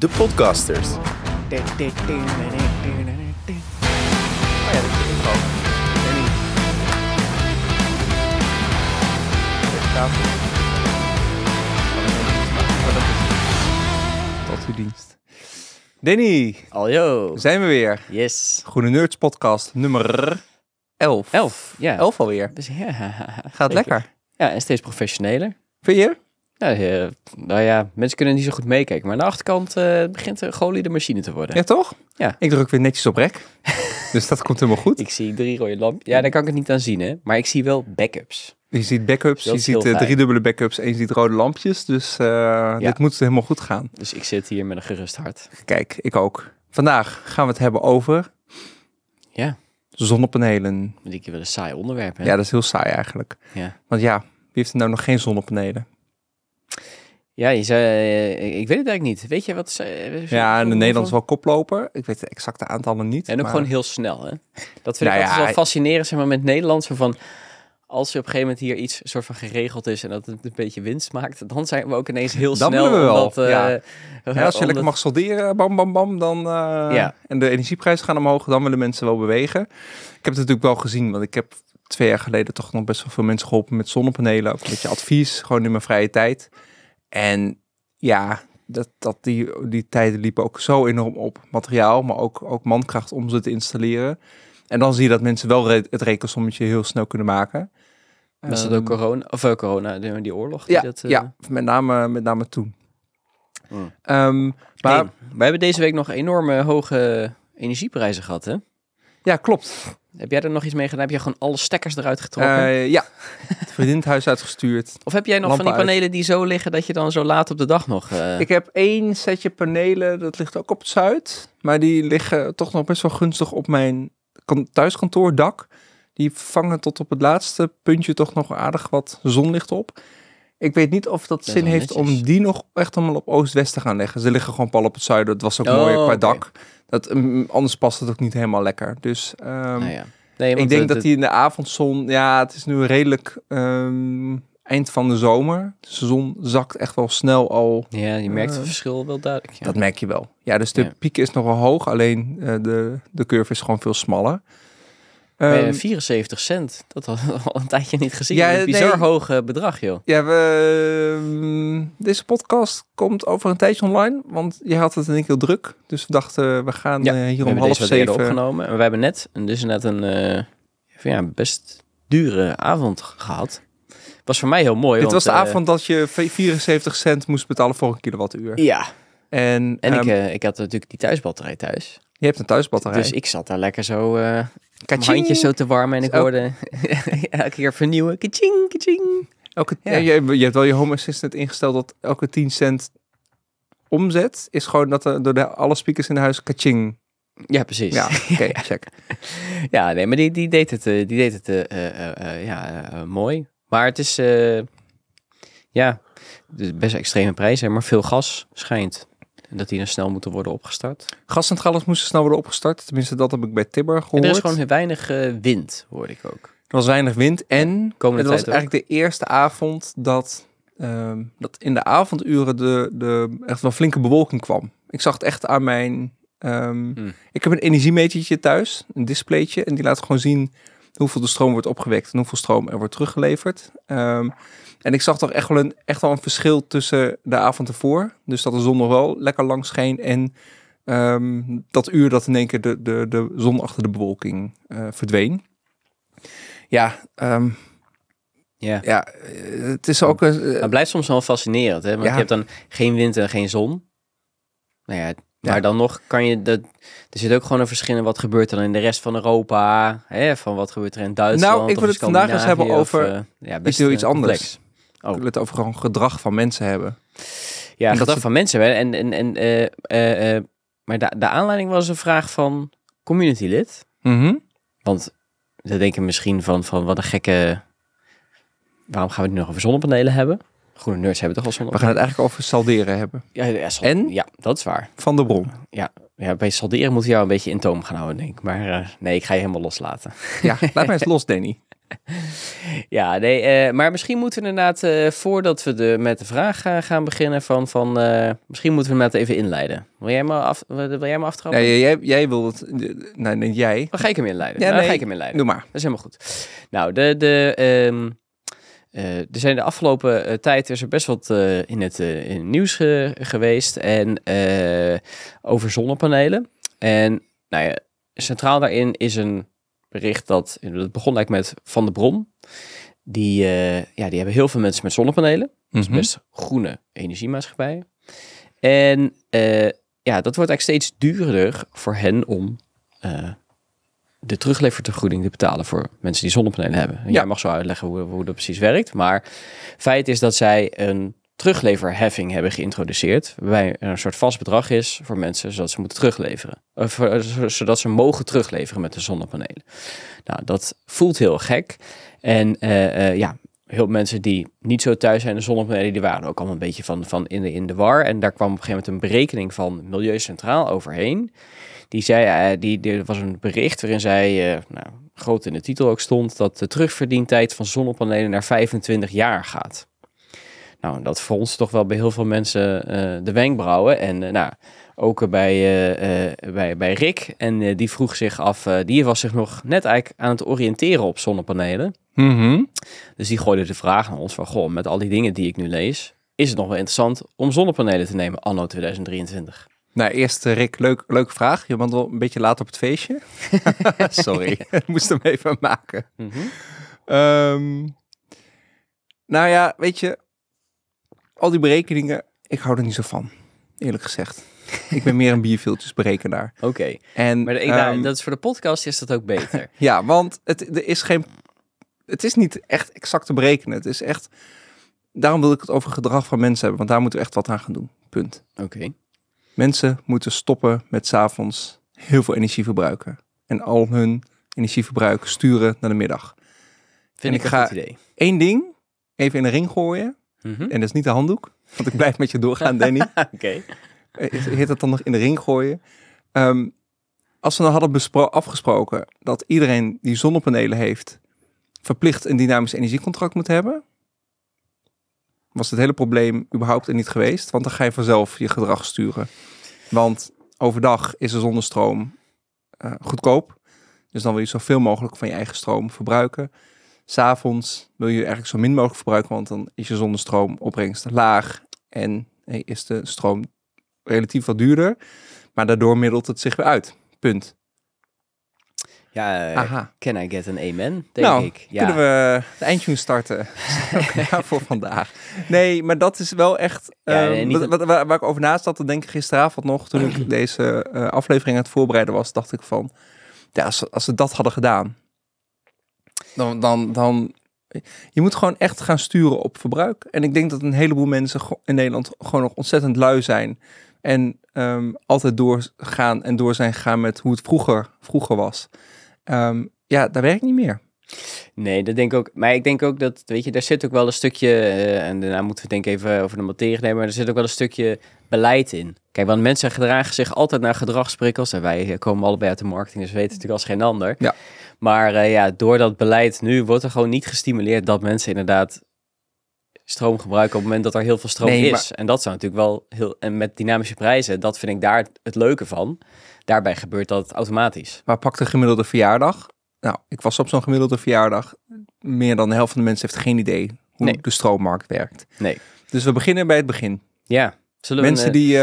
De Podcasters. Oh ja, dat is Tot uw dienst. Danny, Aljo. zijn we weer. Yes. Groene Nerds podcast nummer 11. Elf. Ja. 11 alweer. Dus, ja. Gaat lekker. Ja, en steeds professioneler. Vind je? Ja, eh, nou ja, mensen kunnen niet zo goed meekijken. Maar aan de achterkant eh, begint de golie de machine te worden. Ja, toch? Ja. Ik druk weer netjes op rek. dus dat komt helemaal goed. Ik zie drie rode lampjes. Ja, daar kan ik het niet aan zien, hè. Maar ik zie wel backups. Je ziet backups, je ziet eh, drie dubbele backups en je ziet rode lampjes. Dus eh, dit moet helemaal goed gaan. Dus ik zit hier met een gerust hart. Kijk, ik ook. Vandaag gaan we het hebben over Ja, zonnepanelen. keer wel een saai onderwerp, hè. Ja, dat is heel saai eigenlijk. Ja. Want ja, wie heeft er nou nog geen zonnepanelen? Ja, je zei, eh, ik weet het eigenlijk niet. Weet je wat? ze- eh, Ja, in hoeveel- Nederland is wel koploper. Ik weet de exacte aantallen niet. En ook maar- gewoon heel snel, hè? Dat vind Nou ik altijd ja, wel fascinerend, zeg maar, met Nederland. Zo van, als er op een gegeven moment hier iets soort van geregeld is en dat het een beetje winst maakt, dan zijn we ook ineens heel Dan snel. we wel, omdat, eh, ja. Ja, als je lekker mag solderen, bam, bam, bam, dan, Ja. en de energieprijzen gaan omhoog, dan willen mensen wel bewegen. Ik heb het natuurlijk wel gezien, want ik heb twee jaar geleden toch nog best wel veel mensen geholpen met zonnepanelen. Ook een beetje advies, gewoon in mijn vrije tijd. En ja, dat, dat die, die tijden liepen ook zo enorm op materiaal, maar ook, ook mankracht om ze te installeren. En dan zie je dat mensen wel re- het rekensommetje heel snel kunnen maken. Was Ehm, ook corona? Of uh, corona, die, die oorlog? Die Ja, dat, eh, ja met, name, met name toen. Mm. Ehm, maar hey, wij hebben deze week nog enorme hoge energieprijzen gehad, hè? ja, klopt. Heb jij er nog iets mee gedaan? Heb je gewoon alle stekkers eruit getrokken? Eh, ja, het vriendin het huis uitgestuurd. of heb jij nog van die uit. panelen die zo liggen dat je dan zo laat op de dag nog... eh, Ik heb één setje panelen, dat ligt ook op het zuid. Maar die liggen toch nog best wel gunstig op mijn kan- thuiskantoordak. Die vangen tot op het laatste puntje toch nog aardig wat zonlicht op. Ik weet niet of dat zin heeft om die nog echt allemaal op oost-west te gaan leggen. Ze liggen gewoon pal op het zuiden. Dat was ook Oh, mooi qua dak. Dat, mm, anders past het ook niet helemaal lekker. Dus ehm, nou ja. Nee, ik denk dat die in de avondzon, ja, het is nu redelijk ehm, eind van de zomer. De zon zakt echt wel snel al. Ja, je merkt het Eh, verschil wel duidelijk. Ja. Dat merk je wel. Ja, dus de Ja. piek is nog wel hoog, alleen eh, de, de curve is gewoon veel smaller. Maar, Ehm, eh, 74 cent, dat had al een tijdje niet gezien. Ja, een bizar nee. hoog eh, bedrag, joh. ja, we, ehm, deze podcast komt over een tijdje online, want je had het in één keer druk. Dus we dachten, we gaan Ja, eh, hier om half zeven. opgenomen. En we hebben net, en dus net een eh, ja, best dure avond gehad. Was voor mij heel mooi. Dit want, was de avond dat je 74 cent moest betalen voor een kilowattuur. Ja, En, en ik, eh, ik had natuurlijk die thuisbatterij thuis. Je hebt een thuisbatterij. Dus ik zat daar lekker zo, Kaching! handjes zo te warmen. En ik hoorde elke keer vernieuwen. Kaching, kaching. Elke, Ja. je, je hebt wel je Home Assistant ingesteld dat elke 10 cent omzet is gewoon dat er door de, alle speakers in huis kaching. Ja, precies. Ja, oké, check. Ja, nee, maar die, die deed het, eh, die deed het eh, ja, mooi. Maar het is, ja, dus best extreme prijzen, maar veel gas schijnt. Dat die dan snel moeten worden opgestart. Gascentrales moesten snel worden opgestart. Tenminste, dat heb ik bij Tibber En gehoord. er is gewoon weinig eh, wind, hoorde ik ook. Er was weinig wind en het was ook. eigenlijk de eerste avond dat, ehm, dat in de avonduren de, de echt wel flinke bewolking kwam. Ik zag het echt aan mijn... Hmm. Ik heb een energiemetertje thuis, een displaytje, en die laat gewoon zien hoeveel de stroom wordt opgewekt en hoeveel stroom er wordt teruggeleverd. Ehm, en ik zag toch echt wel, een, echt wel een verschil tussen de avond ervoor. Dus dat de zon nog wel lekker lang scheen en ehm, dat uur dat in één keer de, de, de zon achter de bewolking eh, verdween. Ja, ehm, Ja. ja, eh, het is ook een. Maar het blijft soms wel fascinerend, hè? Want Ja. je hebt dan geen wind en geen zon. Nou ja, maar Ja. dan nog kan je... Dat, er zit ook gewoon een verschil in wat gebeurt dan in de rest van Europa. Hè? Van wat gebeurt er in Duitsland Nou, ik wil het vandaag eens hebben over of, eh, ja, iets heel eh, iets anders. complex. Ik Oh. wil het over gewoon gedrag van mensen hebben. Ja, En gedrag ze- van mensen. Hè? En, en, en, eh, eh, eh, maar de, de aanleiding was een vraag van communitylid. Mhm. Want dan denken misschien van, van wat een gekke... Waarom gaan we het nu nog over zonnepanelen hebben? Groene nerds hebben toch al We gaan zonnepanelen? het eigenlijk over salderen hebben. Ja, ja, En? Ja, dat is waar. Van de bron. Ja, ja, bij salderen moet je jou een beetje in toom gaan houden, denk ik. Maar nee, ik ga je helemaal loslaten. Ja, laat mij eens los, Danny. Ja, nee, eh, maar misschien moeten we inderdaad, eh, voordat we de, met de vraag gaan, gaan beginnen, van, van eh, misschien moeten we inderdaad even inleiden. Wil jij me, af, wil jij me aftrappen? Nee, jij, jij wil het... Nee, nee, jij. Dan ga ik hem inleiden. Ja, Nou, dan nee. ga ik hem inleiden. Doe maar. Dat is helemaal goed. Nou, de, de, eh, er zijn de afgelopen eh, tijd is er best wat eh, in, het, eh, in het nieuws ge- geweest en eh, over zonnepanelen. En nou ja, centraal daarin is een bericht dat, dat begon eigenlijk met Van de Bron. Die, eh, ja, die hebben heel veel mensen met zonnepanelen. Dat is Mhm. best groene energiemaatschappij. En eh, ja, dat wordt eigenlijk steeds duurder voor hen om eh, de terugleververgoeding te betalen voor mensen die zonnepanelen hebben. En Ja. Jij mag zo uitleggen hoe, hoe dat precies werkt. Maar feit is dat zij een terugleverheffing hebben geïntroduceerd. Waarbij er een soort vast bedrag is voor mensen zodat ze moeten terugleveren. Eh, zo- zodat ze mogen terugleveren met de zonnepanelen. Nou, dat voelt heel gek. En eh, eh, ja, heel veel mensen die niet zo thuis zijn in de zonnepanelen, die waren ook allemaal een beetje van, van in, de, in de war. En daar kwam op een gegeven moment een berekening van Milieu Centraal overheen. Die zei, eh, die, er was een bericht waarin zij, eh, nou, groot in de titel ook stond, dat de terugverdientijd van zonnepanelen naar 25 jaar gaat. Nou, dat fronst toch wel bij heel veel mensen eh, de wenkbrauwen. En eh, nou, ook bij, eh, bij, bij Rick. En die vroeg zich af, die was zich nog net eigenlijk aan het oriënteren op zonnepanelen. Mhm. Dus die gooide de vraag naar ons van, goh, met al die dingen die ik nu lees, is het nog wel interessant om zonnepanelen te nemen anno 2023? Nou, eerst Rick, leuk, leuke vraag. Je bent wel een beetje laat op het feestje. Sorry, ik moest hem even maken. Ehm, nou ja, weet je, al die berekeningen, ik hou er niet zo van, eerlijk gezegd. Ik ben meer een bierviltjesberekenaar. Oké, En, maar ik, ehm, nou, dat is voor de podcast is dat ook beter. Ja, want het, er is geen, het is niet echt exact te berekenen. Het is echt, daarom wil ik het over gedrag van mensen hebben, want daar moeten we echt wat aan gaan doen. Punt. Oké, Mensen moeten stoppen met 's avonds heel veel energie verbruiken. En al hun energieverbruik sturen naar de middag. vind En ik ik een ga- goed idee. Eén ding, even in de ring gooien. Mhm. En dat is niet de handdoek, want ik blijf met je doorgaan, Danny. Oké. Eh, Heet het dan nog in de ring gooien? Ehm, als we nou hadden afgesproken dat iedereen die zonnepanelen heeft, verplicht een dynamisch energiecontract moet hebben, was het hele probleem überhaupt er niet geweest. Want dan ga je vanzelf je gedrag sturen. Want overdag is de zonnestroom eh, goedkoop. Dus dan wil je zoveel mogelijk van je eigen stroom verbruiken. S'avonds wil je eigenlijk zo min mogelijk verbruiken, want dan is je zonnestroomopbrengst laag. En is de stroom relatief wat duurder. Maar daardoor middelt het zich weer uit. Punt. Ja, Aha. can I get an amen, denk nou, ik. Ja. kunnen we de eindtune starten Ja, voor vandaag. Nee, maar dat is wel echt... Ja, ehm, nee, wat, waar, waar ik over na zat te denken gisteravond nog... toen ik deze eh, aflevering aan het voorbereiden was... dacht ik van... Ja, als, als ze dat hadden gedaan... Dan, dan, dan... Je moet gewoon echt gaan sturen op verbruik. En ik denk dat een heleboel mensen in Nederland... gewoon nog ontzettend lui zijn... En ehm, altijd doorgaan en door zijn gegaan met hoe het vroeger, vroeger was. Ehm, ja, dat werkt niet meer. Nee, dat denk ik ook. Maar ik denk ook dat, weet je, daar zit ook wel een stukje, eh, en daarna moeten we denk ik even over de materie nemen, maar er zit ook wel een stukje beleid in. Kijk, want mensen gedragen zich altijd naar gedragsprikkels en wij komen allebei uit de marketing, dus we weten natuurlijk als geen ander. Ja. Maar eh, ja, door dat beleid nu wordt er gewoon niet gestimuleerd dat mensen inderdaad stroom gebruiken op het moment dat er heel veel stroom Nee, is. En dat zou natuurlijk wel heel, en met dynamische prijzen, dat vind ik daar het leuke van. Daarbij gebeurt dat automatisch. Maar pak de gemiddelde verjaardag. Nou, ik was op zo'n gemiddelde verjaardag. Meer dan de helft van de mensen heeft geen idee hoe Nee. de stroommarkt werkt. Nee. Dus we beginnen bij het begin. Ja. Zullen Mensen eh, die,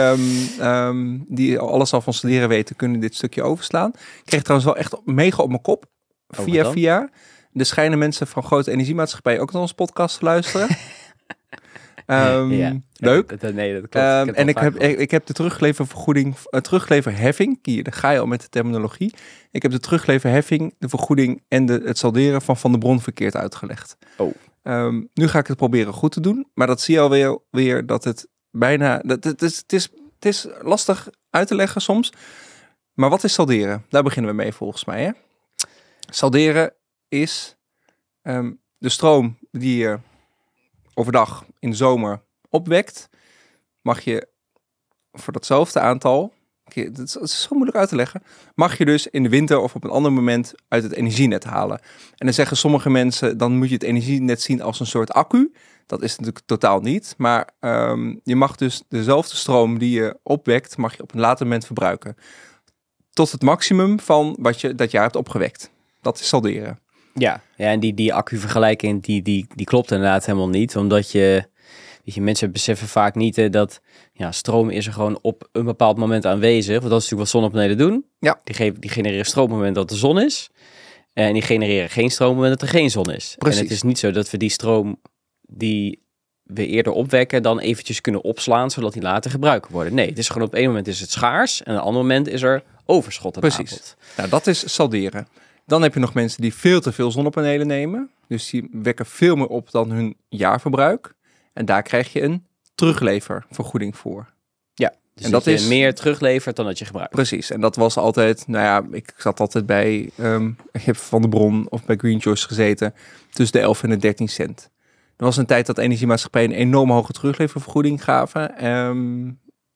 ehm, die alles al van studeren weten, kunnen dit stukje overslaan. Ik kreeg trouwens wel echt mega op mijn kop. wat Via via. Er schijnen mensen van grote energiemaatschappijen ook naar onze podcast te luisteren. Ehm, Ja. Leuk. Dat- nee, dat klopt. Ehm, en dat ik heb, ik, ik heb de terugleververgoeding, uh, terugleverheffing, hier, daar ga je al met de terminologie. Ik heb de terugleverheffing, de vergoeding en de, het salderen van Van de Bron verkeerd uitgelegd. Oh. Ehm, nu ga ik het proberen goed te doen, maar dat zie je alweer weer dat het bijna, dat, het, is, het, is, het is lastig uit te leggen soms. Maar wat is salderen? Daar beginnen we mee volgens mij. Hè? Salderen is ehm, de stroom die je overdag in de zomer opwekt, mag je voor datzelfde aantal je, dat is, dat is zo moeilijk uit te leggen, mag je dus in de winter of op een ander moment uit het energienet halen. En dan zeggen sommige mensen, dan moet je het energienet zien als een soort accu. Dat is natuurlijk totaal niet, maar ehm, je mag dus dezelfde stroom die je opwekt, mag je op een later moment verbruiken. Tot het maximum van wat je dat jaar hebt opgewekt. Dat is salderen. Ja, ja en die, die accu-vergelijking, die, die, die klopt inderdaad helemaal niet. Omdat je, weet je, mensen beseffen vaak niet dat ja, stroom is er gewoon op een bepaald moment aanwezig. Want dat is natuurlijk wat zonnepanelen doen. Ja. Die, geven, die genereren stroom op het moment dat de zon is. En die genereren geen stroom op het moment dat er geen zon is. Precies. En het is niet zo dat we die stroom die we eerder opwekken dan eventjes kunnen opslaan, zodat die later gebruikt worden. Nee, het is gewoon op één moment is het schaars en op een ander moment is er overschot Precies. Nou, dat is salderen. Dan heb je nog mensen die veel te veel zonnepanelen nemen. Dus die wekken veel meer op dan hun jaarverbruik. En daar krijg je een terugleververgoeding voor. Dus En dat, is- meer teruglevert dan dat je gebruikt. Precies. En dat was altijd, nou ja, ik zat altijd bij ik heb Van de Bron of bij Green Choice gezeten. Tussen de 11 en de 13 cent. Er was een tijd dat energiemaatschappijen een enorm hoge terugleververgoeding gaven. Ehm,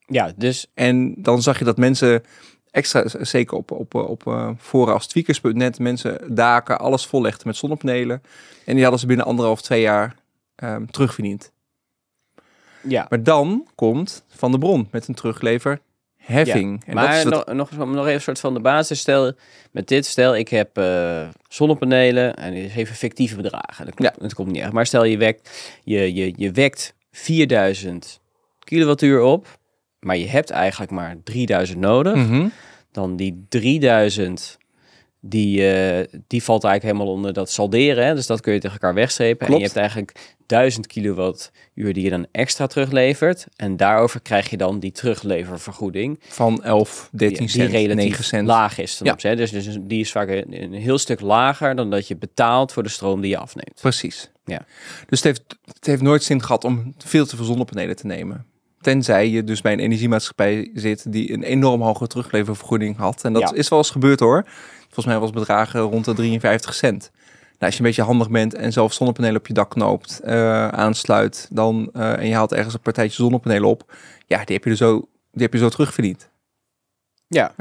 Ja, dus En dan zag je dat mensen extra, zeker op, op, op eh, foren als tweakers.net, mensen daken, alles vollegden met zonnepanelen. En die hadden ze binnen anderhalf, twee jaar ehm, terugverdiend. ja. Maar dan komt Van de Bron met een terugleverheffing. En maar dat is wat, nog, nog, nog even een soort van de basis. Stel, met dit, stel ik heb eh, zonnepanelen en dit is even fictieve bedragen. Dat, klopt, dat komt niet echt. Maar stel je wekt, je, je, je wekt 4000 kilowattuur op, maar je hebt eigenlijk maar 3000 nodig. Mhm. Dan die 3000, die, eh, die valt eigenlijk helemaal onder dat salderen. Hè? Dus dat kun je tegen elkaar wegstrepen. En je hebt eigenlijk 1000 kilowattuur die je dan extra teruglevert. En daarover krijg je dan die terugleververgoeding. Van 11, 13 die, cent, die relatief 9 cent. laag is. Ja. hè? dus, dus die is vaak een, een heel stuk lager dan dat je betaalt voor de stroom die je afneemt. Precies. Ja. Dus het heeft, het heeft nooit zin gehad om veel te veel zonnepanelen te nemen. Tenzij je dus bij een energiemaatschappij zit die een enorm hoge terugleververgoeding had. En dat Ja. is wel eens gebeurd hoor. Volgens mij was bedragen rond de 53 cent. Nou, als je een beetje handig bent en zelf zonnepanelen op je dak knoopt, eh, aansluit, dan, eh, en je haalt ergens een partijtje zonnepanelen op, ja, die heb je, er zo, die heb je zo terugverdiend. Ja.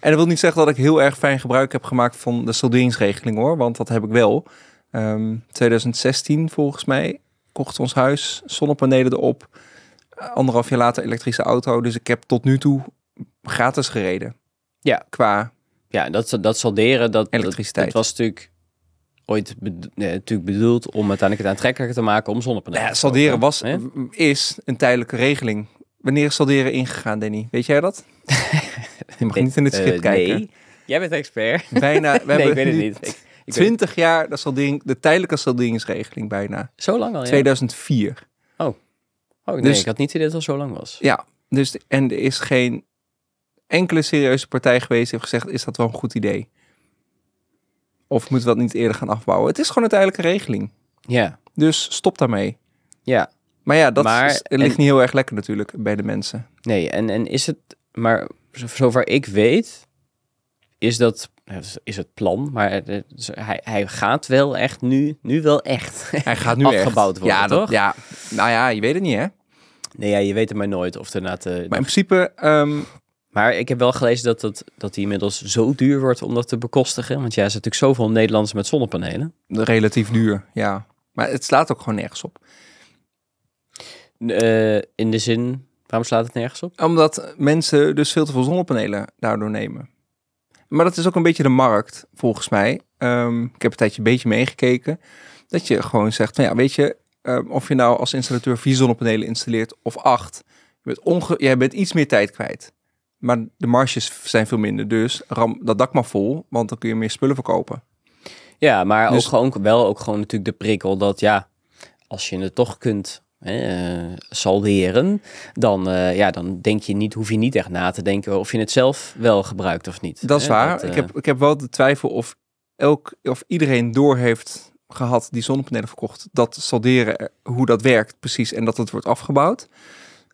En dat wil niet zeggen dat ik heel erg fijn gebruik heb gemaakt van de salderingsregeling hoor, want dat heb ik wel. Ehm 2016 volgens mij kocht ons huis, zonnepanelen erop. Eh, Anderhalf jaar later elektrische auto. Dus ik heb tot nu toe gratis gereden. Ja. Qua, Ja, dat, dat salderen, dat, Elektriciteit. dat was natuurlijk ooit bedo- nee, natuurlijk bedoeld om uiteindelijk het aantrekkelijker te maken om zonnepanelen ja, salderen was, is een tijdelijke regeling. Wanneer is salderen ingegaan, Danny? Weet jij dat? Je mag niet in het Eh, script kijken. Nee, jij bent expert. Bijna, we nee, hebben ik weet het niet. Ik, ik weet- 20 jaar de, saldering, de tijdelijke salderingsregeling bijna. zo lang al, ja? 2004. Oh, nee, Dus- ik had niet idee dat het al zo lang was. Ja, dus en er is geen enkele serieuze partij geweest die heeft gezegd: is dat wel een goed idee? Of moeten we dat niet eerder gaan afbouwen? Het is gewoon een tijdelijke regeling. Ja, Dus stop daarmee. ja. Maar ja, dat Maar- is, het ligt en- niet heel erg lekker natuurlijk bij de mensen. Nee, en, en is het, maar zo- zover ik weet, is dat, is het plan, maar hij, hij gaat wel echt nu, nu wel echt. Hij gaat nu Afgebouwd echt. worden, ja, dat- toch? ja, nou ja, je weet het niet hè. Nee, ja, je weet het maar nooit of er na te... Maar in principe, ehm, Maar ik heb wel gelezen dat, dat, dat die inmiddels zo duur wordt om dat te bekostigen. Want ja, er zijn natuurlijk zoveel Nederlanders met zonnepanelen. relatief duur, ja. Maar het slaat ook gewoon nergens op. Eh, in de zin, waarom slaat het nergens op? Omdat mensen dus veel te veel zonnepanelen daardoor nemen. Maar dat is ook een beetje de markt, volgens mij. Ehm, ik heb een tijdje een beetje meegekeken. Dat je gewoon zegt, ja, weet je, ehm, of je nou als installateur vier zonnepanelen installeert of acht. Je bent, onge jij bent iets meer tijd kwijt. Maar de marges zijn veel minder. Dus ram dat dak maar vol, want dan kun je meer spullen verkopen. Ja, maar Dus- ook gewoon wel ook gewoon natuurlijk de prikkel dat ja, als je het toch kunt eh, salderen, dan, eh, ja, dan denk je niet, hoef je niet echt na te denken of je het zelf wel gebruikt of niet. Dat is Hè, waar. eh, ik, heb, ik heb wel de twijfel of, elk, of iedereen door heeft gehad die zonnepanelen verkocht. Dat salderen, eh, hoe dat werkt precies en dat het wordt afgebouwd.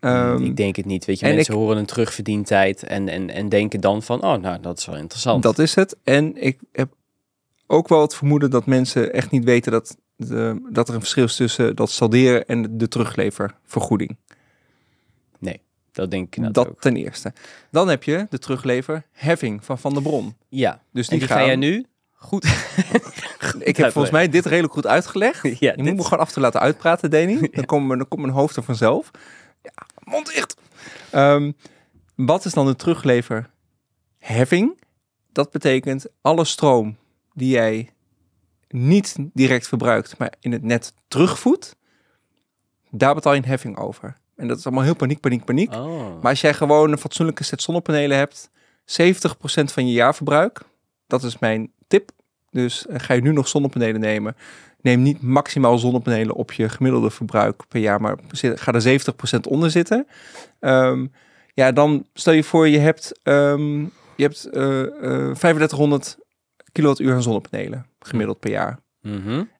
Ehm, ik denk het niet. Weet je, en mensen ik- horen een terugverdientijd en, en, en denken dan van, oh, nou, dat is wel interessant. dat is het. En ik heb ook wel het vermoeden dat mensen echt niet weten dat, de, dat er een verschil is tussen dat salderen en de terugleververgoeding. Nee. Dat denk ik Dat ook. ten eerste. Dan heb je de terugleverheffing van Van der Bron. Ja, Dus die, ga jij nu goed... Ik heb volgens mij dit redelijk goed uitgelegd. Ja, je dit- moet me gewoon af toe laten uitpraten, Danny. Dan, komt mijn, dan komt mijn hoofd er vanzelf. Ja, mond dicht. Ehm, wat is dan de terugleverheffing? Dat betekent alle stroom die jij niet direct verbruikt, maar in het net terugvoedt, daar betaal je een heffing over. En dat is allemaal heel paniek, paniek, paniek. Oh. Maar als jij gewoon een fatsoenlijke set zonnepanelen hebt, 70% van je jaarverbruik, dat is mijn tip. Dus eh, ga je nu nog zonnepanelen nemen, neem niet maximaal zonnepanelen op je gemiddelde verbruik per jaar, maar ga er 70% onder zitten. Ehm, ja, dan stel je voor je hebt, ehm, je hebt eh, eh, 3500 kilowattuur aan zonnepanelen gemiddeld per jaar.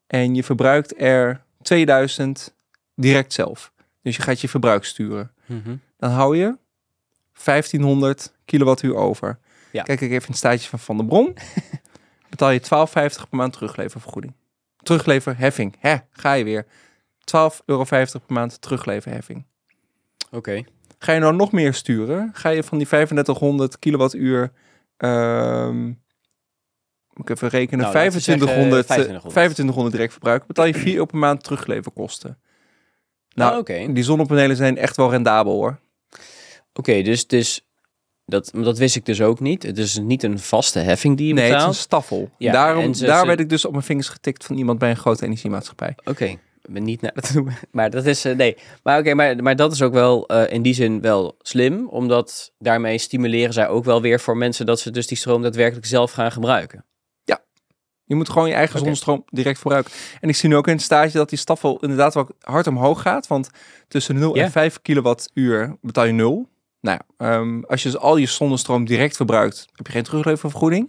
En je verbruikt er 2000 direct zelf. Dus je gaat je verbruik sturen dan hou je 1500 kilowattuur over. Ja. Kijk ik even in het staatje van Van der Bron. betaal je 12,50 per maand terugleververgoeding. Terugleverheffing. Hè, ga je weer. 12,50 euro per maand terugleverheffing. Oké. Ga je nou nog meer sturen? Ga je van die 3500 kilowattuur... ehm, moet ik even rekenen. Nou, laten we zeggen, 2500, eh, 2500. 2500 direct verbruik. Betaal je 4 euro per maand terugleverkosten. Nou, Oh, oké. die zonnepanelen zijn echt wel rendabel hoor. Oké, dus, dus dat, dat wist ik dus ook niet. Het is niet een vaste heffing die je Nee, het is betaalt. een staffel. Ja, Daarom, ze- daar ze- werd ik dus op mijn vingers getikt van iemand bij een grote energiemaatschappij. Oké, ben niet naar dat noemen. Maar dat is, eh, nee. Maar oké, maar, maar dat is ook wel eh, in die zin wel slim. Omdat daarmee stimuleren zij ook wel weer voor mensen dat ze dus die stroom daadwerkelijk zelf gaan gebruiken. Je moet gewoon je eigen Oké. zonnestroom direct verbruiken. En ik zie nu ook in het stage dat die staffel inderdaad wel hard omhoog gaat. Want tussen 0 Ja. en 5 kilowattuur betaal je 0. Nou ja, ehm, als je dus al je zonnestroom direct verbruikt, heb je geen terugleververgoeding.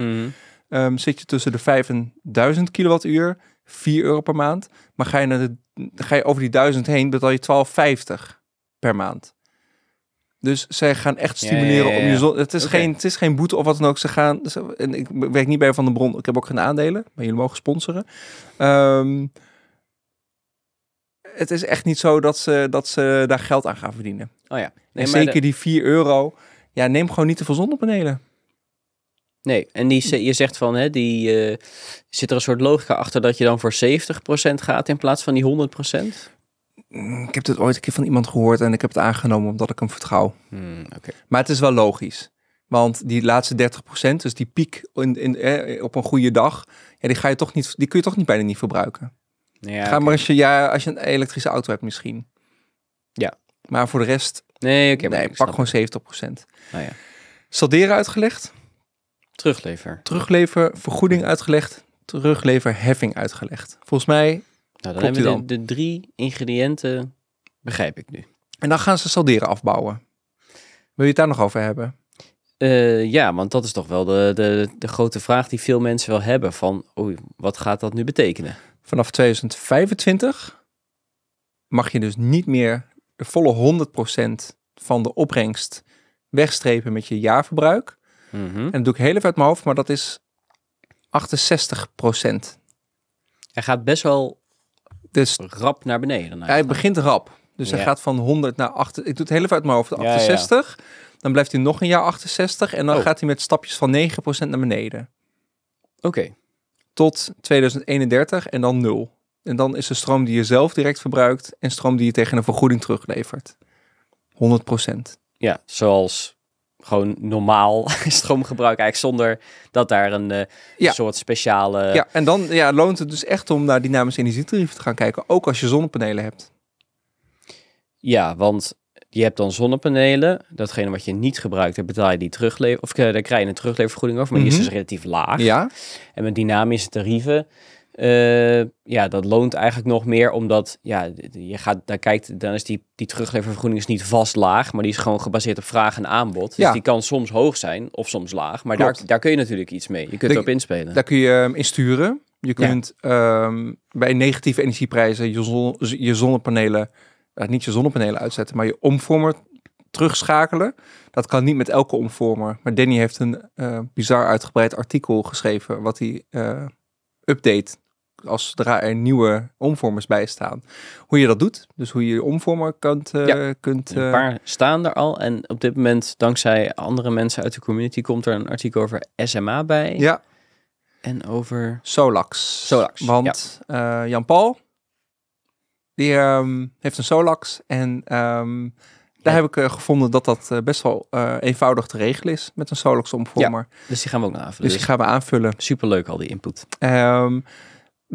Ehm, zit je tussen de 5 en 1000 kilowattuur, 4 euro per maand. Maar ga je, naar de, ga je over die 1000 heen, betaal je 12,50 per maand. Dus zij gaan echt stimuleren ja, ja, om je zon. Het is, geen, het is geen boete of wat dan ook. Ze gaan. Ze, en ik werk niet bij Van der Bron. Ik heb ook geen aandelen. Maar jullie mogen sponsoren. Ehm, het is echt niet zo dat ze, dat ze daar geld aan gaan verdienen. Oh ja. Nee, en zeker de- die 4 euro. Ja, neem gewoon niet te veel zonnepanelen. nee, en die, je zegt van, hè, die, eh, zit er een soort logica achter dat je dan voor 70% gaat in plaats van die 100%? Mm, Ik heb dit ooit een keer van iemand gehoord en ik heb het aangenomen omdat ik hem vertrouw. Hmm. Maar het is wel logisch. Want die laatste 30%, dus die piek in, in, eh, op een goede dag, ja, die, ga je toch niet, die kun je toch niet bijna niet verbruiken. Ja, Ga maar als je, ja, als je een elektrische auto hebt misschien. Ja. Maar voor de rest, Nee, oké. maar nee, pak gewoon 70%. het. Nou ja. Salderen uitgelegd, Teruglever. teruglever, vergoeding uitgelegd, terugleverheffing uitgelegd. Volgens mij, Nou, dan Klopt hebben we de, de drie ingrediënten, begrijp ik nu. en dan gaan ze salderen afbouwen. Wil je het daar nog over hebben? Eh, ja, want dat is toch wel de, de, de grote vraag die veel mensen wel hebben van, oei, wat gaat dat nu betekenen? Vanaf 2025 mag je dus niet meer de volle 100% van de opbrengst wegstrepen met je jaarverbruik. Mhm. En dat doe ik heel even uit mijn hoofd, maar dat is 68%. Hij gaat best wel Dus rap naar beneden. dan hij begint rap. Dus hij gaat van 100 naar 8. Ik doe het heel even uit mijn hoofd. Ja, ja. 68. Dan blijft hij nog een jaar 68. En dan Oh. gaat hij met stapjes van 9% naar beneden. Oké, Tot 2031 en dan 0. En dan is de stroom die je zelf direct verbruikt. En stroom die je tegen een vergoeding teruglevert. 100%. ja, zoals gewoon normaal stroomgebruik eigenlijk zonder dat daar een eh, Ja. soort speciale... Ja, en dan ja, loont het dus echt om naar dynamische energietarieven te gaan kijken. Ook als je zonnepanelen hebt. Ja, want je hebt dan zonnepanelen. Datgene wat je niet gebruikt, daar betaal je die teruglever... Of eh, daar krijg je een terugleververgoeding over, maar die is Mhm. dus relatief laag. Ja, En met dynamische tarieven, eh, ja, dat loont eigenlijk nog meer, omdat ja, je gaat daar kijkt, dan is die, die terugleververgoeding is niet vast laag, maar die is gewoon gebaseerd op vraag en aanbod. Dus Ja. die kan soms hoog zijn of soms laag, maar Klopt. daar, daar kun je natuurlijk iets mee. Je kunt erop inspelen. daar kun je um, in sturen. Je kunt ehm, bij negatieve energieprijzen je, zon, je zonnepanelen, eh, niet je zonnepanelen uitzetten, maar je omvormer terugschakelen. Dat kan niet met elke omvormer. Maar Danny heeft een eh, bizar uitgebreid artikel geschreven wat hij update als zodra er nieuwe omvormers bij staan, hoe je dat doet. Dus hoe je je omvormer kunt... Ja. kunt Een eh, paar staan er al. En op dit moment, dankzij andere mensen uit de community, komt er een artikel over SMA bij. ja, En over... Solax. Solax, Want eh, Jan-Paul, die ehm, heeft een Solax. En ehm, daar Ja. heb ik gevonden dat dat best wel eenvoudig te regelen is met een Solax omvormer. Dus die gaan we ook aanvullen. Dus Dus die gaan we aanvullen. superleuk al die input. Ehm,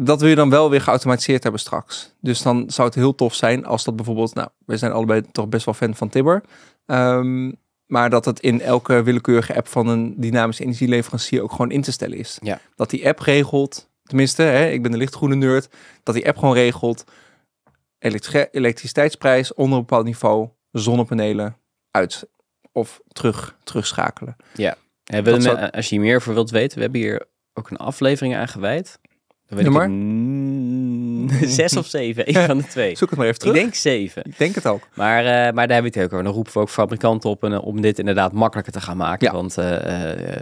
dat wil je dan wel weer geautomatiseerd hebben straks. Dus dan zou het heel tof zijn als dat bijvoorbeeld... Nou, we zijn allebei toch best wel fan van Tibber. Ehm, maar dat het in elke willekeurige app van een dynamische energieleverancier ook gewoon in te stellen is. Ja. Dat die app regelt, tenminste, hè, ik ben de lichtgroene nerd, dat die app gewoon regelt elektri- elektriciteitsprijs onder een bepaald niveau, zonnepanelen uit of terug, terugschakelen. En zou- we- als je hier meer voor wilt weten, we hebben hier ook een aflevering aan gewijd. Dan weet Nummer? ik mm, zes of zeven, een van de twee. Zoek het maar even terug. Ik denk zeven. Ik denk het ook. Maar, eh, maar daar hebben we het ook over. Dan roepen we ook fabrikanten op en, eh, om dit inderdaad makkelijker te gaan maken. Ja. Want eh,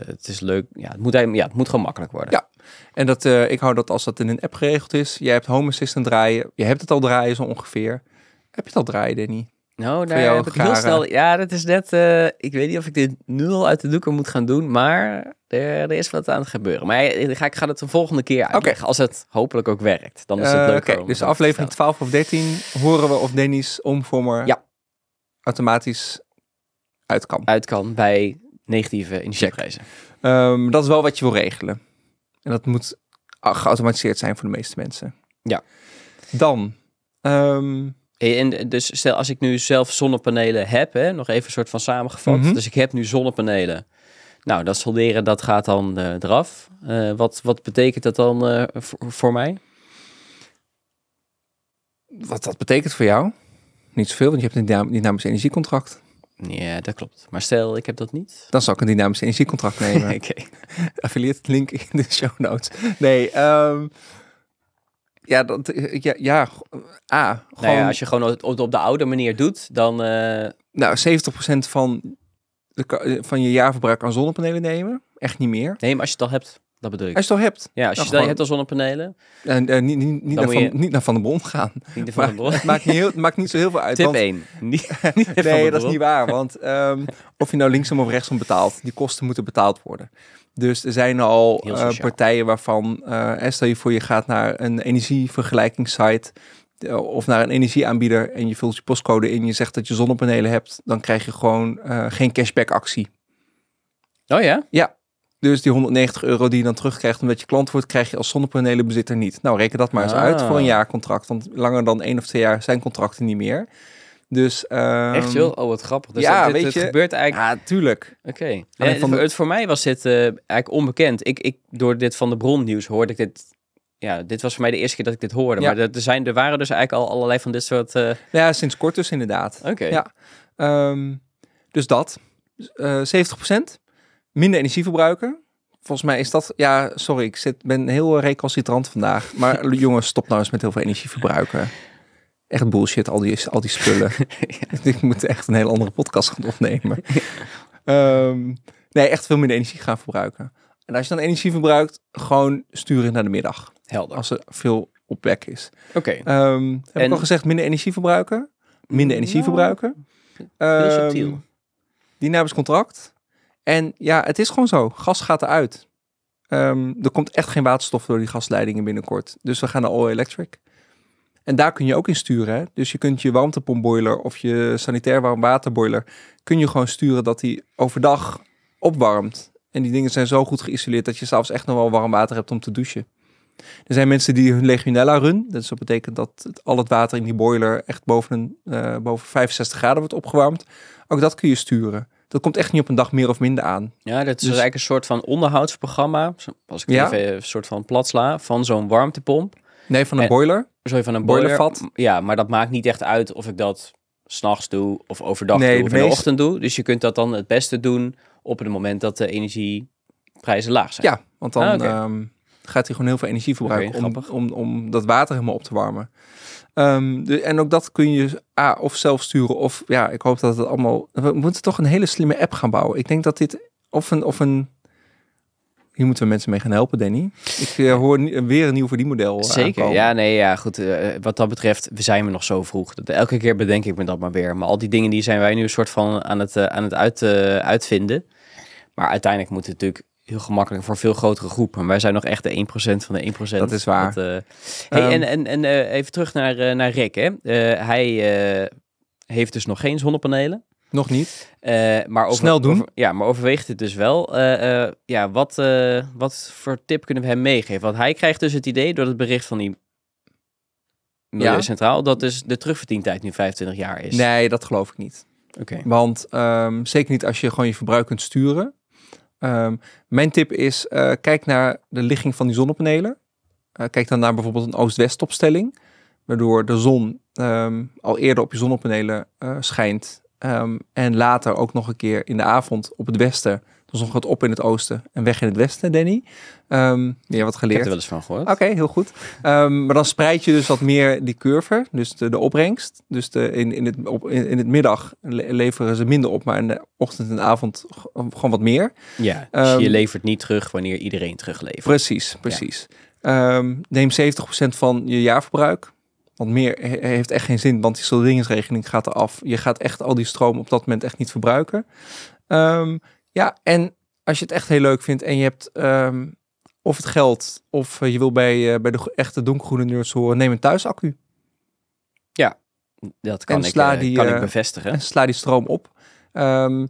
het is leuk. Ja het, moet, ja, het moet gewoon makkelijk worden. Ja. En dat, ik hou dat als dat in een app geregeld is. Jij hebt Home Assistant draaien. Je hebt het al draaien zo ongeveer. Heb je het al draaien, Danny? Nou, daar heb ik heel snel... Ja, dat is net... eh, ik weet niet of ik dit nu al uit de doeken moet gaan doen, maar er, er is wat aan het gebeuren. Maar ik ga, ik ga het de volgende keer uitleggen, als het hopelijk ook werkt. Dan is het Eh, leuk. Oké, dus aflevering 12 of 13 horen we of Danny's omvormer Ja. automatisch uit kan. Uit kan bij negatieve energieprijzen. Ehm, dat is wel wat je wil regelen. En dat moet geautomatiseerd zijn voor de meeste mensen. Ja. Dan, ehm, En dus stel als ik nu zelf zonnepanelen heb, hè, nog even een soort van samengevat. Mhm. Dus ik heb nu zonnepanelen. Nou, dat solderen, dat gaat dan eh, eraf. Eh, wat, wat betekent dat dan eh, voor, voor mij? wat dat betekent voor jou? Niet zoveel, want je hebt een dynam- dynamisch energiecontract. Ja, dat klopt. Maar stel, ik heb dat niet. Dan zou ik een dynamisch energiecontract nemen. Oké. affiliate link in de show notes. Nee, ehm, ja, dat, ja, ja, A, gewoon, Nou ja, als je gewoon op, op de oude manier doet, dan... eh, nou, 70% van, de, ka- van je jaarverbruik aan zonnepanelen nemen. Echt niet meer. nee, maar als je het al hebt, dat bedoel ik. Als je het al hebt. Ja, als je Nou, je gewoon- hebt al zonnepanelen, En eh, niet, niet, niet, naar van, je- niet naar Van de Bron gaan. niet van de bron. het maakt niet, heel, maakt niet zo heel veel uit. Tip want- 1. Niet, niet van de nee, dat is niet waar. Want ehm, of je nou linksom of rechtsom betaalt, die kosten moeten betaald worden. Dus er zijn al eh, partijen waarvan, en stel je voor je gaat naar een energievergelijkingssite of naar een energieaanbieder en je vult je postcode in, je zegt dat je zonnepanelen hebt, dan krijg je gewoon geen cashback actie. Oh ja? Dus die 190 euro die je dan terugkrijgt omdat je klant wordt, krijg je als zonnepanelenbezitter niet. Nou, reken dat maar eens Ah. uit voor een jaarcontract. Want langer dan één of twee jaar zijn contracten niet meer. Dus, ehm, Echt joh? Oh, wat grappig. Dus ja, dit, weet het je- gebeurt eigenlijk... Ja, tuurlijk. Oké. Van het, voor mij was dit eh, eigenlijk onbekend. Ik, ik, door dit van de bron nieuws hoorde ik dit... Ja, dit was voor mij de eerste keer dat ik dit hoorde. Ja. Maar er, zijn, er waren dus eigenlijk al allerlei van dit soort... eh, Ja, sinds kort dus inderdaad. Oké. Ja. Ehm, dus dat. Eh 70% minder energie verbruiken. Volgens mij is dat... Ja, sorry, ik zit, ben heel recalcitrant vandaag. Maar jongens, stop nou eens met heel veel energie verbruiken. Echt bullshit, al die, al die spullen. Ik moet echt een hele andere podcast gaan opnemen. Ehm, nee, echt veel minder energie gaan verbruiken. En als je dan energie verbruikt, gewoon sturen naar de middag. Helder. Als er veel op weg is. Oké. Ehm, heb En- ik al gezegd, minder energie verbruiken? Minder energie Nou, verbruiken. Heel Ehm, subtiel. Dynamisch contract. En ja, het is gewoon zo. Gas gaat eruit. Er komt echt geen waterstof door die gasleidingen binnenkort. Dus we gaan naar all electric. En daar kun je ook in sturen. Hè? Dus je kunt je warmtepompboiler of je sanitair warmwaterboiler... kun je gewoon sturen dat die overdag opwarmt. En die dingen zijn zo goed geïsoleerd... dat je s'avonds echt nog wel warm water hebt om te douchen. Er zijn mensen die hun Legionella run. Dus dat betekent dat het, al het water in die boiler... echt boven, een, eh, boven 65 graden wordt opgewarmd. Ook dat kun je sturen. Dat komt echt niet op een dag meer of minder aan. Ja, dat is dus- eigenlijk een soort van onderhoudsprogramma. Als ik het Ja. even een soort van plat sla. Van zo'n warmtepomp. Nee, van een Eh, boiler. Sorry, van een boiler. Boilervat. Ja, maar dat maakt niet echt uit of ik dat s'nachts doe of overdag Nee, doe of in de meest- ochtend doe. Dus je kunt dat dan het beste doen op het moment dat de energieprijzen laag zijn. Ja, want dan Ah, ehm, gaat hij gewoon heel veel energie verbruiken om, om, om dat water helemaal op te warmen. Ehm, de, en ook dat kun je ah, of zelf sturen of ja, ik hoop dat het allemaal... We moeten toch een hele slimme app gaan bouwen. Ik denk dat dit of een, of een Hier moeten we mensen mee gaan helpen, Danny. Ik eh, hoor ni- weer een nieuw verdienmodel. Zeker. aankomen. Ja, nee, ja, goed. eh, wat dat betreft, we zijn we nog zo vroeg. Dat, elke keer bedenk ik me dat maar weer. Maar al die dingen die zijn wij nu een soort van aan het, eh, aan het uit, uitvinden. Maar uiteindelijk moet het natuurlijk heel gemakkelijk voor veel grotere groep. En wij zijn nog echt de 1% van de 1%. Dat is waar. Dat, hey, Ehm, en en, en even terug naar, naar Rick. Hè. Hij heeft dus nog geen zonnepanelen. Nog niet. Eh, maar over, Snel doen. over- ja, maar overweegt het dus wel. Eh, eh, ja, wat, wat voor tip kunnen we hem meegeven? Want hij krijgt dus het idee door het bericht van die Milieu Centraal dat dus de terugverdientijd nu 25 jaar is. Nee, dat geloof ik niet. Oké. Want ehm, zeker niet als je gewoon je verbruik kunt sturen. Ehm, mijn tip is, kijk naar de ligging van die zonnepanelen. Kijk dan naar bijvoorbeeld een oost-west opstelling. Waardoor de zon ehm, al eerder op je zonnepanelen schijnt. Ehm, en later ook nog een keer in de avond op het westen. De zon gaat op in het oosten en weg in het westen, Danny. Ehm ja, wat Ik heb geleerd. er wel eens van gehoord. Oké, heel goed. Ehm, maar dan spreid je dus wat meer die curve, dus de, de opbrengst. Dus de, in, in, het, op, in, in het middag le- leveren ze minder op, maar in de ochtend en avond gewoon wat meer. Ja, dus je levert niet terug wanneer iedereen teruglevert. Precies, precies. Neem 70% van je jaarverbruik. Want meer he- heeft echt geen zin, want die solderingsregeling gaat eraf. Je gaat echt al die stroom op dat moment echt niet verbruiken. Ehm, ja, en als je het echt heel leuk vindt en je hebt ehm, of het geld of eh, je wil bij, eh, bij de echte donkergroene nerds horen, neem een thuisaccu Dat kan, ik, eh, die, kan ik bevestigen. en sla die stroom op. Ehm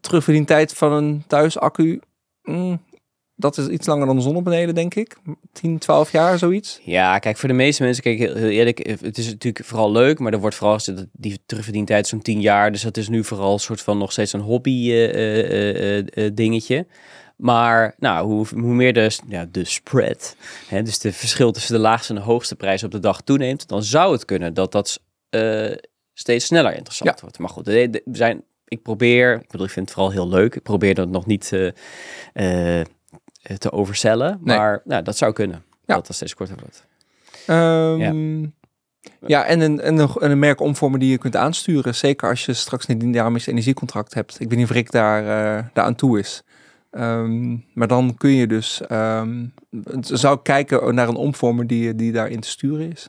terugverdientijd van een thuisaccu, mm, dat is iets langer dan de zonnepanelen, denk ik. 10, 12 jaar, zoiets. Ja, kijk, voor de meeste mensen, kijk, heel, heel eerlijk, eh, het is natuurlijk vooral leuk, maar er wordt vooral gezegd dat die terugverdientijd zo'n 10 jaar, dus dat is nu vooral een soort van nog steeds een hobby eh, eh, dingetje. Maar nou, hoe, hoe meer de, ja, de spread, hè, dus de verschil tussen de laagste en de hoogste prijs op de dag toeneemt, dan zou het kunnen dat dat steeds sneller interessant Ja. wordt. Maar goed, de- de- we zijn, ik probeer, ik bedoel, ik vind het vooral heel leuk. Ik probeer dat nog niet eh, te overcellen, Nee. maar nou, dat zou kunnen. Ja. Dat dat steeds korter wordt. Ehm, ja. en een, en, een, en een merk omvormen die je kunt aansturen. Zeker als je straks een dynamisch energiecontract hebt. Ik weet niet of Rick daar, eh, daar aan toe is. Ehm, maar dan kun je dus... het- zou kijken naar een omvormer die, die daarin te sturen is.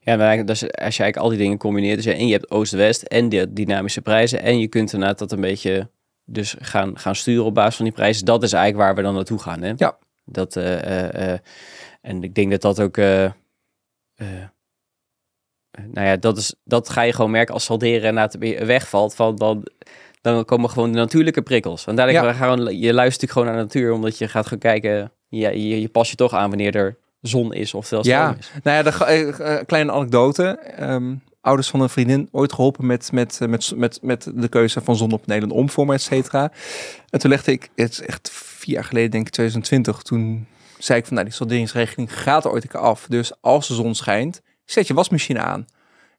Ja, maar dat is, als je eigenlijk al die dingen combineert, dus ja, en je hebt Oost-West en de dynamische prijzen, en je kunt inderdaad dat een beetje dus gaan, gaan sturen op basis van die prijzen. Dat is eigenlijk waar we dan naartoe gaan. Hè? Ja. Dat, eh, eh, eh, en ik denk dat dat ook, nou ja, dat, is, dat ga je gewoon merken als salderen na het wegvalt, van dan, dan komen gewoon de natuurlijke prikkels. Want dadelijk Ja. gaan, je luistert gewoon naar de natuur, omdat je gaat gaan kijken, ja, je, je pas je toch aan wanneer er zon is of veel Ja. is. Nou ja, de eh, kleine anekdote. Ehm, ouders van een vriendin ooit geholpen met, met, eh, met, met, met de keuze van zonnepanelen omvormen, et cetera. En toen legde ik, het is echt vier jaar geleden, denk ik 2020, toen zei ik van, nou, die solderingsregeling gaat er ooit een keer af. Dus als de zon schijnt, zet je wasmachine aan.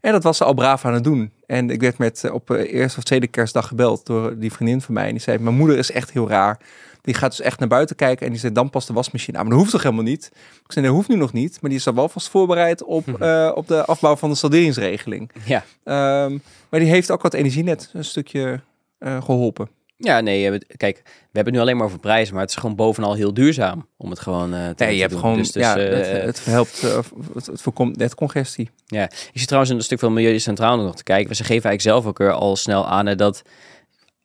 En dat was ze al braaf aan het doen. En ik werd met eh, op eh, eerste of tweede kerstdag gebeld door die vriendin van mij. En die zei, mijn moeder is echt heel raar. Die gaat dus echt naar buiten kijken en die zei, dan past de wasmachine aan. Maar dat hoeft toch helemaal niet? Ik zei, dat hoeft nu nog niet. Maar die is al wel vast voorbereid op, eh, op de afbouw van de salderingsregeling. Ja. Ehm, maar die heeft ook wat energienet een stukje eh, geholpen. Ja, nee, kijk, we hebben het nu alleen maar over prijzen, maar het is gewoon bovenal heel duurzaam om het gewoon eh te, Nee, te je hebt doen. gewoon, Dus, dus, ja, het, het helpt, het, het voorkomt net congestie. ja. Ik zie trouwens in een stuk van Milieu Centraal nog te kijken. Ze geven eigenlijk zelf ook al snel aan dat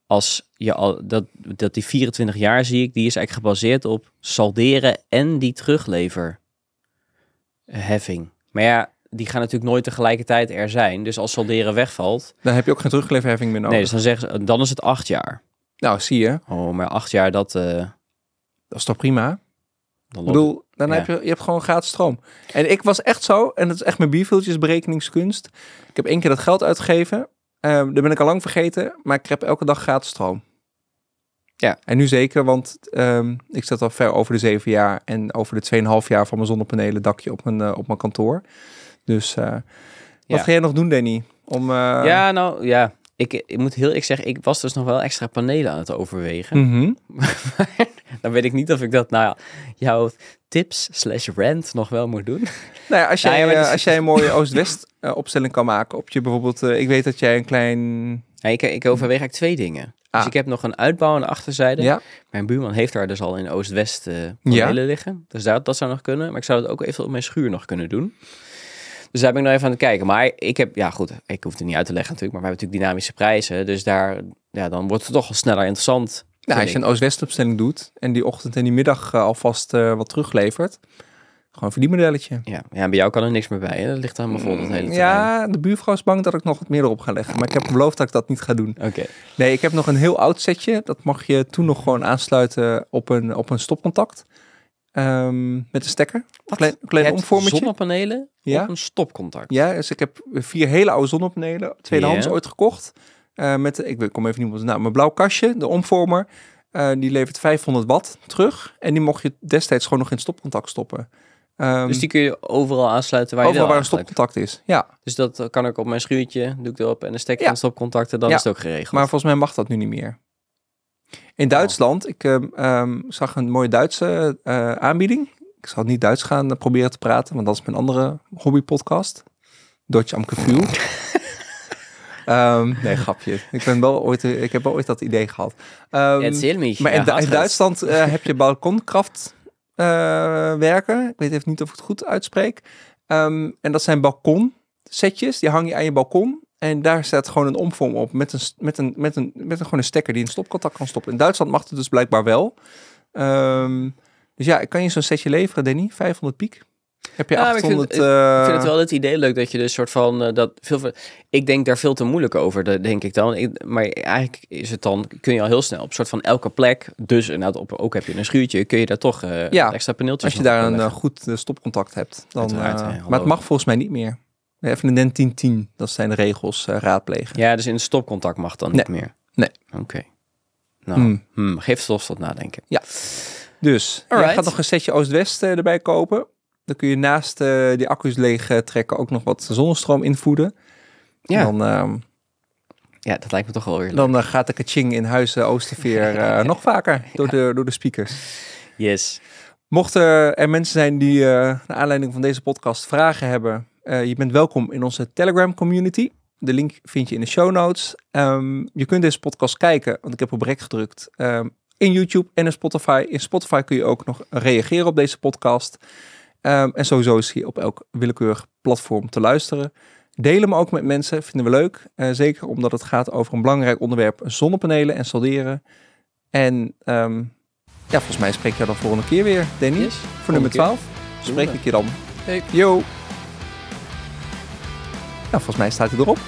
als je al dat, dat die 24 jaar zie ik, die is eigenlijk gebaseerd op salderen en die terugleverheffing. Maar ja, die gaan natuurlijk nooit tegelijkertijd er zijn. Dus als salderen wegvalt, Dan heb je ook geen terugleverheffing meer nodig. nee, dus dan zeggen ze, dan is het acht jaar. Nou, zie je, Oh, maar acht jaar, dat, eh dat is toch prima? dan Ik bedoel, dan Ja. heb je, je hebt gewoon gratis stroom. En ik was echt zo, en dat is echt mijn bierviltjes berekeningskunst. Ik heb één keer dat geld uitgegeven. Daar ben ik al lang vergeten, maar ik heb elke dag gratis stroom. Ja. En nu zeker, want ehm, ik zit al ver over de zeven jaar en over de 2,5 jaar van mijn zonnepanelen dakje op mijn, eh, op mijn kantoor. Dus eh, wat Ja. ga jij nog doen, Danny? Om, eh, Ja, nou ja. Ik, ik moet heel ik zeggen, ik was dus nog wel extra panelen aan het overwegen. mhm. Dan weet ik niet of ik dat nou jouw tips slash rant nog wel moet doen. Nou ja, als Ja, jij, ja, maar eh, dat is- als jij een mooie Oost-West eh, opstelling kan maken op je bijvoorbeeld, eh, ik weet dat jij een klein Ja, ik, ik overweeg eigenlijk twee dingen. Dus Ah. ik heb nog een uitbouw aan de achterzijde. Ja, Mijn buurman heeft daar dus al in Oost-West panelen liggen. Dus dat, dat zou nog kunnen. Maar ik zou het ook even op mijn schuur nog kunnen doen. Dus daar ben ik nog even aan het kijken. Maar ik heb, ja goed, ik hoef het niet uit te leggen natuurlijk. Maar we hebben natuurlijk dynamische prijzen. Dus daar, ja, dan wordt het toch al sneller interessant. nou, als je een Oost-West opstelling doet en die ochtend en die middag eh, alvast eh, wat teruglevert. Gewoon voor die modelletje. Ja, ja, bij jou kan er niks meer bij. Hè? Dat ligt helemaal vol, dat hele terrein. Ja, de buurvrouw is bang dat ik nog wat meer erop ga leggen. Maar ik heb beloofd dat ik dat niet ga doen. Oké. Nee, ik heb nog een heel oud setje. Dat mag je toen nog gewoon aansluiten op een, op een stopcontact. Ehm, met een stekker. Klein, klein Je hebt omvormertje. zonnepanelen Ja. op een stopcontact. Ja, dus ik heb vier hele oude zonnepanelen. Tweedehands Ja. ooit gekocht. Eh, met, ik kom even niet op de naam. Mijn blauw kastje, de omvormer. eh, die levert 500 watt terug. En die mocht je destijds gewoon nog in stopcontact stoppen. Ehm, Dus die kun je overal aansluiten waar je overal wil waar een stopcontact is. Ja, Dus dat kan ik op mijn schuurtje, doe ik erop en een stekker Ja. en stopcontacten, dan Ja. is het ook geregeld. maar volgens mij mag dat nu niet meer. In Duitsland, ik ehm, em, zag een mooie Duitse eh, aanbieding. Ik zal niet Duits gaan eh, proberen te praten, want dat is mijn andere hobbypodcast. Deutsch am Gefühl. Ehm, nee, grapje. Ik, ben wel ooit, eh, ik heb wel ooit dat idee gehad. Ehm, Erzähl mich. maar in, Ja. Duitsland heb je balkonkracht eh, werken. Ik weet even niet of ik het goed uitspreek. Ehm, en dat zijn balkonsetjes. Die hang je aan je balkon. En daar staat gewoon een omvorm op met een, met een, met een, met een, gewoon een stekker die een stopcontact kan stoppen. In Duitsland mag het dus blijkbaar wel. Ehm, dus ja, kan je zo'n setje leveren, Danny. 500 piek. Heb je Ja, maar ik vind 800... Ik eh, vind het wel het idee leuk dat je dus soort van eh, dat veel. Ik denk daar veel te moeilijk over, dat denk ik dan. Ik, maar eigenlijk is het dan kun je al heel snel op soort van elke plek. Dus inderdaad, op, ook heb je een schuurtje, kun je daar toch eh Ja, extra paneeltjes. Als je daar een eh, goed eh, stopcontact hebt. Dan, eh, maar het mag volgens mij niet meer. Even een NEN 1010, dat zijn de regels, eh, raadplegen. Ja, dus in het stopcontact mag dan niet meer. Nee. Oké. Nou, Hmm. hmm, geef stof tot nadenken. Dus je Alright. gaat nog een setje Oost-West erbij kopen. Dan kun je naast eh, die accu's leeg eh, trekken ook nog wat zonnestroom invoeden. Ja, Dan, ehm, ja, dat lijkt me toch wel weer dan gaat de kaching in huizen Oosterveer eh, nog vaker door, de, door de speakers. Yes. Mochten er mensen zijn die eh naar aanleiding van deze podcast vragen hebben, eh, je bent welkom in onze Telegram community. De link vind je in de show notes. Ehm, je kunt deze podcast kijken, want ik heb op rek gedrukt, ehm, in YouTube en in Spotify. In Spotify kun je ook nog reageren op deze podcast. Ehm, en sowieso is hij op elk willekeurig platform te luisteren. Deel hem ook met mensen, vinden we leuk. Eh, zeker omdat het gaat over een belangrijk onderwerp, zonnepanelen en solderen. En ja, volgens mij spreek jou dan volgende keer weer, Danny. Yes. Voor nummer keer. 12 spreek ik je dan. Hey. Yo. Ja, volgens mij staat hij erop.